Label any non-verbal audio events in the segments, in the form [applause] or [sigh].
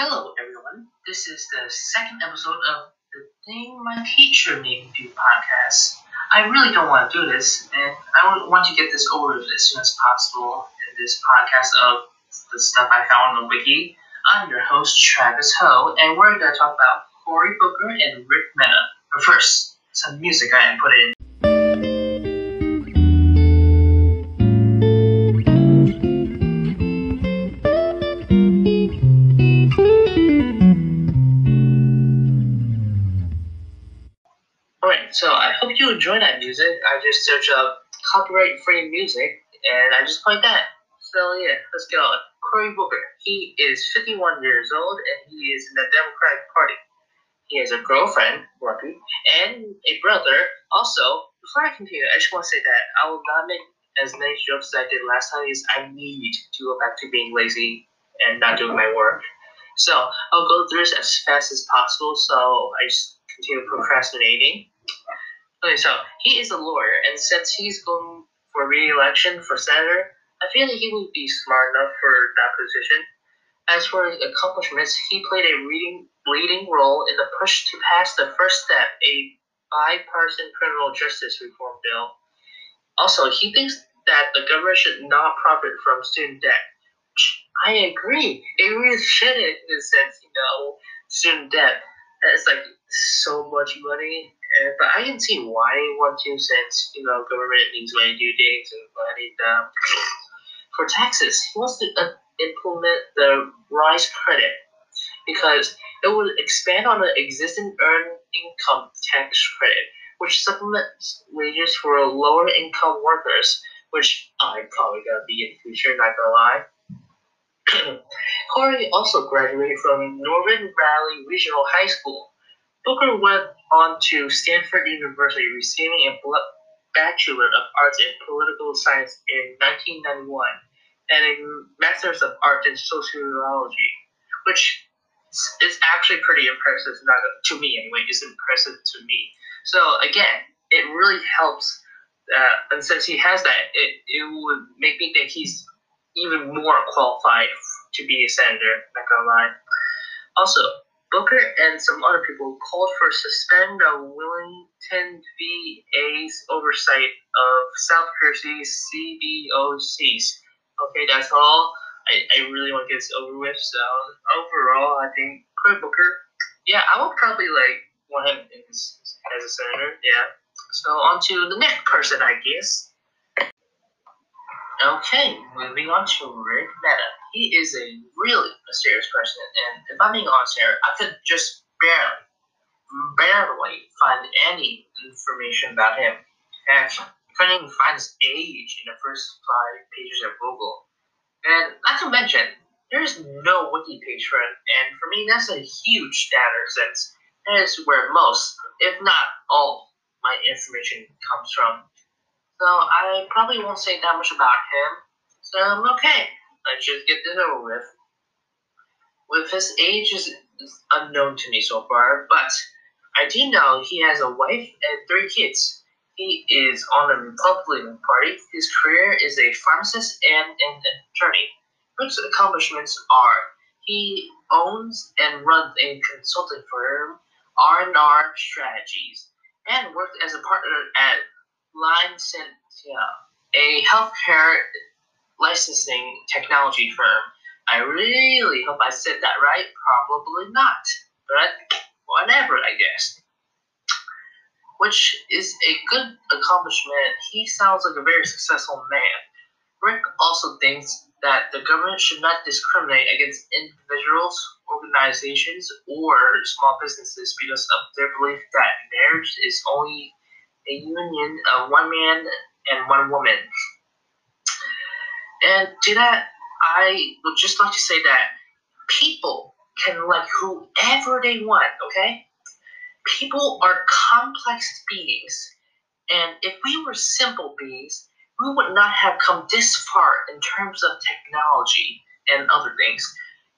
Hello, everyone. This is the second episode of the Thing My Teacher Made Me Do podcast. I really don't want to do this, and I want to get this over with as soon as possible in this podcast of the stuff I found on the wiki. I'm your host, Travis Ho, and we're going to talk about Cory Booker and Rik Mehta. But first, some music I put in. Enjoy that music. I just search up copyright free music and I just played that. So yeah, let's go. Cory Booker. He is 51 years old and he is in the Democratic Party. He has a girlfriend, Ruby, and a brother. Also, before I continue, I just want to say that I will not make as many jokes as I did last time because I need to go back to being lazy and not doing my work. So I'll go through this as fast as possible so I just continue procrastinating. Okay, so he is a lawyer, and since he's going for re-election for senator, I feel like he would be smart enough for that position. As for his accomplishments, he played a leading, leading role in the push to pass the First Step, a bipartisan criminal justice reform bill. Also, he thinks that the government should not profit from student debt. I agree. It really shouldn't, in a sense, you know, student debt. It's like so much money uh, but I can see why one two since you know government needs money to do things and money um, for taxes. He wants to uh, implement the rise credit because it will expand on the existing earned income tax credit, which supplements wages for lower income workers, which I'm probably gonna be in the future. Not gonna lie. [clears throat] Cory also graduated from Northern Valley Regional High School. Booker went on to Stanford University, receiving a Bachelor of Arts in Political Science in 1991 and a Master's of Arts in Sociology, which is actually pretty impressive. Not to me, anyway. Is impressive to me. So again, it really helps. Uh, and since he has that, it, it would make me think he's even more qualified to be a senator. Not gonna lie. Also, Booker and some other people called for suspend the Wilmington VA's oversight of South Jersey CBOCs. Okay, that's all. I, I really want to get this over with. So overall, I think Cory Booker, yeah, I would probably like want him as, as a senator. Yeah. So on to the next person, I guess. Okay, moving on to Rik Mehta. He is a really mysterious person, and if I'm being honest here, I could just barely, barely find any information about him. And I couldn't even find his age in the first five pages of Google. And not to mention, there's no wiki page for him, and for me, that's a huge data since that is where most, if not all, my information comes from. So I probably won't say that much about him. So I'm okay, let's just get this over with. With his age is unknown to me so far, but I do know he has a wife and three kids. He is on the Republican Party. His career is a pharmacist and an attorney. Rik's accomplishments are he owns and runs a consulting firm, R&R Strategies, and worked as a partner at Licentia, a healthcare licensing technology firm. I really hope I said that right. Probably not, but whatever, I guess. Which is a good accomplishment. He sounds like a very successful man. Rik also thinks that the government should not discriminate against individuals, organizations, or small businesses because of their belief that marriage is only a union of one man and one woman. And to that, I would just like to say that people can like whoever they want, okay? People are complex beings. And if we were simple beings, we would not have come this far in terms of technology and other things.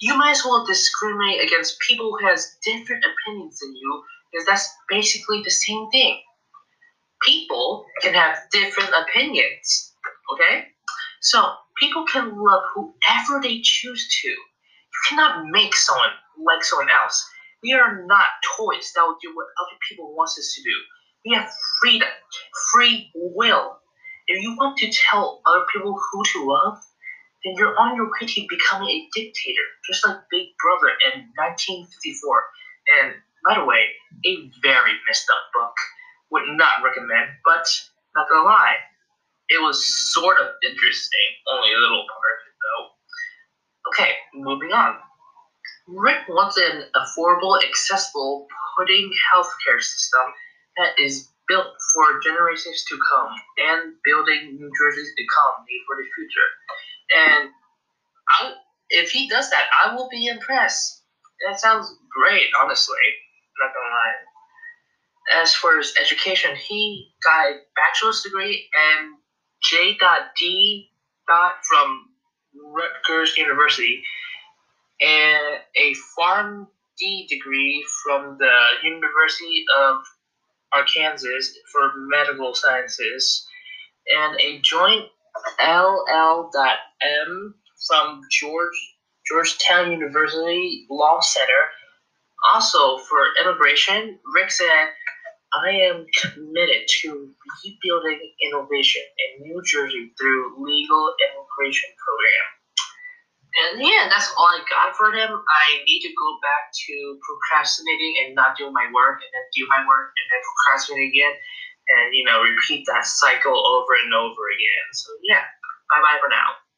You might as well discriminate against people who has different opinions than you because that's basically the same thing people can have different opinions. Okay? So people can love whoever they choose to. You cannot make someone like someone else. We are not toys that will do what other people want us to do. We have freedom, free will. If you want to tell other people who to love, then you're on your way to becoming a dictator, just like Big Brother in 1954. And by the way, a very messed up book. Would not recommend, but not gonna lie, it was sort of interesting, only a little part of it though. Okay, moving on. Rik wants an affordable, accessible pudding healthcare system that is built for generations to come and building New Jersey's economy for the future. And I, if he does that, I will be impressed. That sounds great, honestly. Not gonna lie. As for his education, he got a bachelor's degree and J.D. from Rutgers University and a Pharm D degree from the University of Arkansas for medical sciences, and a joint LL.M from George Georgetown University Law Center. Also for immigration, Rik said, I am committed to rebuilding innovation in New Jersey through legal immigration program. And yeah, that's all I got for them. I need to go back to procrastinating and not doing my work, and then do my work, and then procrastinate again, and you know, repeat that cycle over and over again. So yeah, bye bye for now.